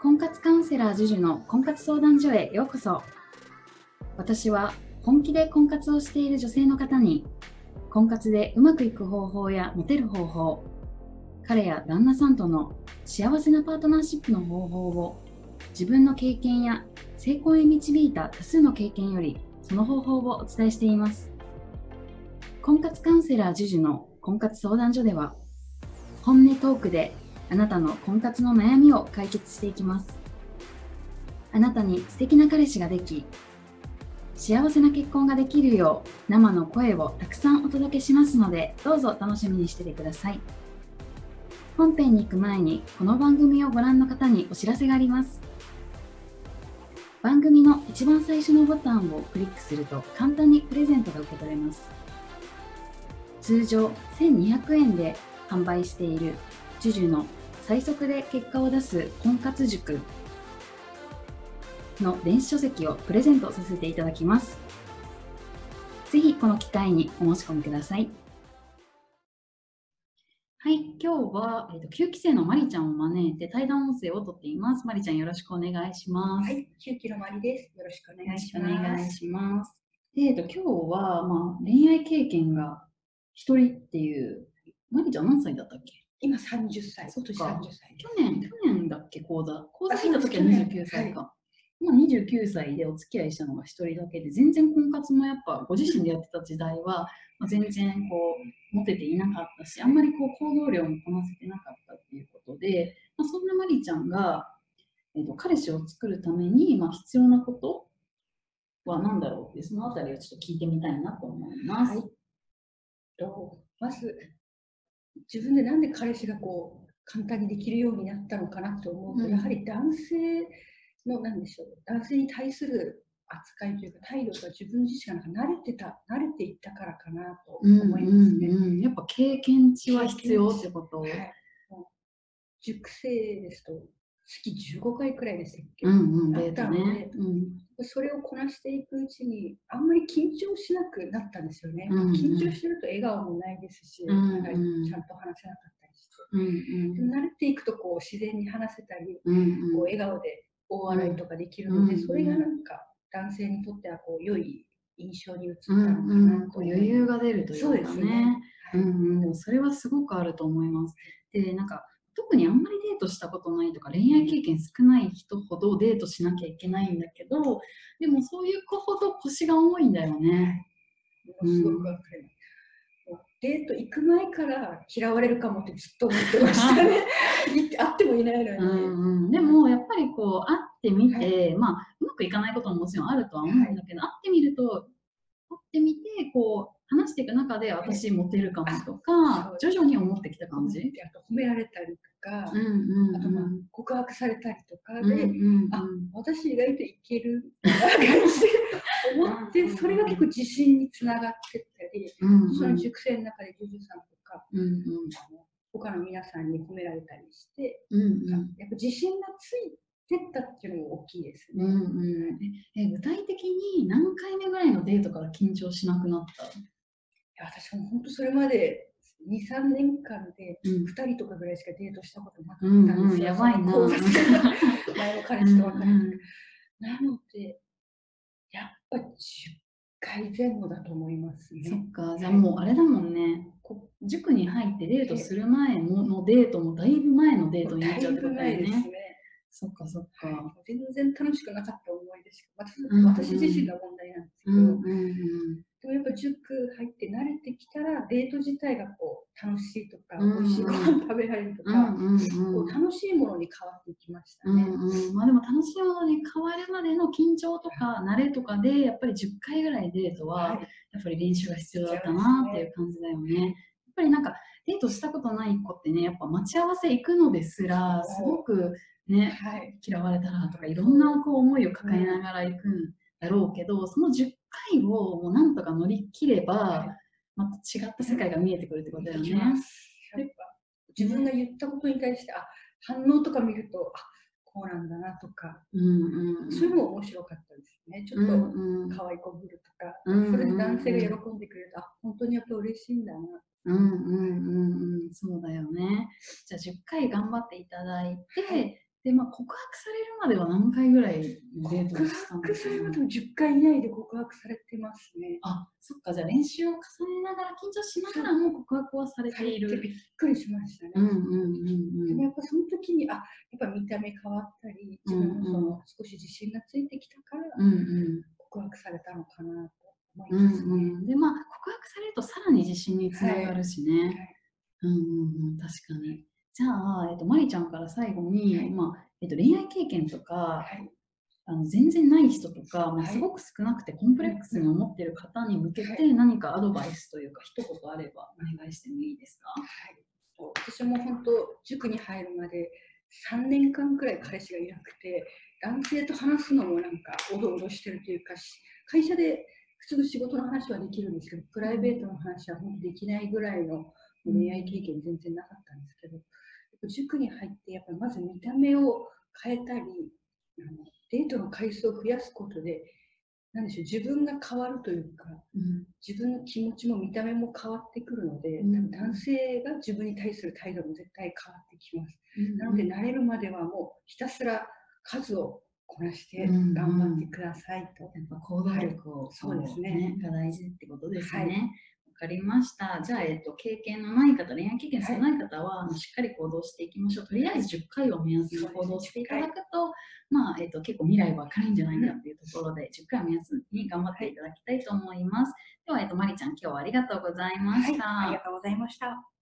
婚活カウンセラー JUJU の婚活相談所へようこそ。私は本気で婚活をしている女性の方に婚活でうまくいく方法やモテる方法彼や旦那さんとの幸せなパートナーシップの方法を自分の経験や成功へ導いた多数の経験よりその方法をお伝えしています。婚活カウンセラー JUJU の婚活相談所では本音トークであなたの婚活の悩みを解決していきます。あなたに素敵な彼氏ができ幸せな結婚ができるよう生の声をたくさんお届けしますのでどうぞ楽しみにしててください。本編に行く前にこの番組をご覧の方にお知らせがあります。番組の一番最初のボタンをクリックすると簡単にプレゼントが受け取れます。通常1200円で販売している JUJU の最速で結果を出す婚活塾の電子書籍をプレゼントさせていただきます。ぜひこの機会にお申し込みください。はい、今日は、えーと、9期生のまりちゃんを招いて対談音声をとっています。まりちゃんよろしくお願いします。はい、9期のまりです。よろしくお願いします。お願いします。で、えっ、ー、と、今日は、まあ、恋愛経験が一人っていう、まりちゃん何歳だったっけ？今30歳。そっか。去年、去年だっけ、講座。講座聞いた時は29歳か。今29歳でお付き合いしたのが1人だけで、全然婚活もやっぱご自身でやってた時代は、まあ、全然こう、モテていなかったし、あんまりこう行動量もこなせてなかったっていうことで、まあ、そんなマリちゃんが、えーと、彼氏を作るために、まあ、必要なことは何だろうって、そのあたりをちょっと聞いてみたいなと思います。はい、とまず自分でなんで彼氏がこう簡単にできるようになったのかなと思う。と、うん、やはり男性の何でしょう男性に対する扱いというか態度が自分自身が慣れてた慣れていったからかなと思いますね、うんうんうん、やっぱ経験値は必要ってこと、はい、熟成ですと月15回くらいでしたっけ、うんうん、あったので、ねうん、それをこなしていくうちにあんまり緊張しなくなったんですよね、うんうん、緊張してると笑顔もないですし、うんうん、ちゃんと話せなかったりして、うんうん、慣れていくとこう自然に話せたり、うんうん、こう笑顔で大笑いとかできるので、それがなんか男性にとってはこう良い印象に映ったのかなと、うんうん、余裕が出るというかね。そうですね、うんうん、それはすごくあると思います。でなんか特にあんまりデートしたことないとか恋愛経験少ない人ほどデートしなきゃいけないんだけどでもそういう子ほど腰が重いんだよね。すごくわかります。デート行く前から嫌われるかもってずっと思ってましたね。会ってもいないのに、うんうん。でもやっぱりこう会ってみて、はい、まあうまくいかないことももちろんあるとは思うんだけど、はい、会ってみると会ってみてこう話していく中で私モテるかもとか、徐々に思ってきた感じ？あと褒められたりとか、うんうんうん、あとまあ告白されたりとかで、うんうんうん、あ私意外といけるみたいな感じで思って、それが結構自信につながってったり、うんうん、その熟成の中でジュジュさんとか、うんうん、他の皆さんに褒められたりして、うんうん、やっぱ自信がついてったっていうのも大きいですね。うんうん、え具体的に何回目ぐらいのデートから緊張しなくなった？や私も本当それまで2、3年間で2人とかぐらいしかデートしたことなかったんですよ。うんうん、やばいな。前の彼氏と別れて。なので、やっぱ10回前後だと思いますね。そっか、じゃあもうあれだもんね。塾に入ってデートする前のデートもだいぶ前のデートになっちゃってことだよね。そっかそっか。全然楽しくなかった思い出しか、私自身の問題なんですけど、うんうんうん。でもやっぱ塾入って慣れてきたらデート自体がこう楽しいとか、うん。うん、美味しいご飯食べられるとか、うんうんうん、こう楽しいものに変わっていきましたね。うんうん、まあ、でも楽しいものに変わるまでの緊張とか慣れとかでやっぱり10回ぐらいデートはやっぱり練習が必要だったなっていう感じだよね。やっぱりなんかデートしたことない子ってねやっぱ待ち合わせ行くのですらすごくね、はい、嫌われたらとかいろんなこう思いを抱えながら行くんだろうけど、その10回をもうなんとか乗り切れば、また違った世界が見えてくるってことだよね。自分が言ったことに対して、あ反応とか見ると、あこうなんだなとか、うんうんうん、そういうのも面白かったですね。ちょっと可愛い子ぶるとか、うんうん、それで男性が喜んでくれると、あ本当にやっぱ嬉しいんだな。うんうんうんうん、そうだよね。じゃあ10回頑張っていただいて、はいで、まあ、告白されるまでは何回ぐらいデートしたんですか、ね、告白されるまで10回以内で告白されてますね。あ、そっか、じゃあ練習を重ねながら、緊張しながらも告白はされている。びっくりしましたね。うんうんうんうん、でもやっぱその時に、あ、やっぱ見た目変わったり、自分のその少し自信がついてきたから、うんうん、告白されたのかなと思いますね。うんうん、で、まあ、告白されるとさらに自信につながるしね。はいはい、うんうんうん、確かに。じゃあ、えっと、まりちゃんから最後に、はい、まあえっと、恋愛経験とか、はい、あの全然ない人とか、まあ、すごく少なくてコンプレックスに思っている方に向けて何かアドバイスというか一言あればお願いしてもいいですか、はい、私も本当塾に入るまで3年間くらい彼氏がいなくて男性と話すのもなんかおどおどしてるというか会社で普通の仕事の話はできるんですけどプライベートの話は本当できないぐらいの恋愛経験全然なかったんですけど塾に入ってやっぱりまず見た目を変えたりあのデートの回数を増やすことでなんでしょう自分が変わるというか、うん、自分の気持ちも見た目も変わってくるので、うん、男性が自分に対する態度も絶対変わってきます、うん、なので慣れるまではもうひたすら数をこなして頑張ってくださいと、やっぱ行動力を、はい、そうですねが大事ってことですね、はいかりました。じゃあ、えっと、経験のない方、恋愛経験少ない方は、はい、しっかり行動していきましょう。とりあえず10回を目安に行動していただくと、まあ、えっと、結構未来は明るいんじゃないかっていうところで、10回を目安に頑張っていただきたいと思います。では、えっと、まりちゃん、今日はありがとうございました、はい、ありがとうございました。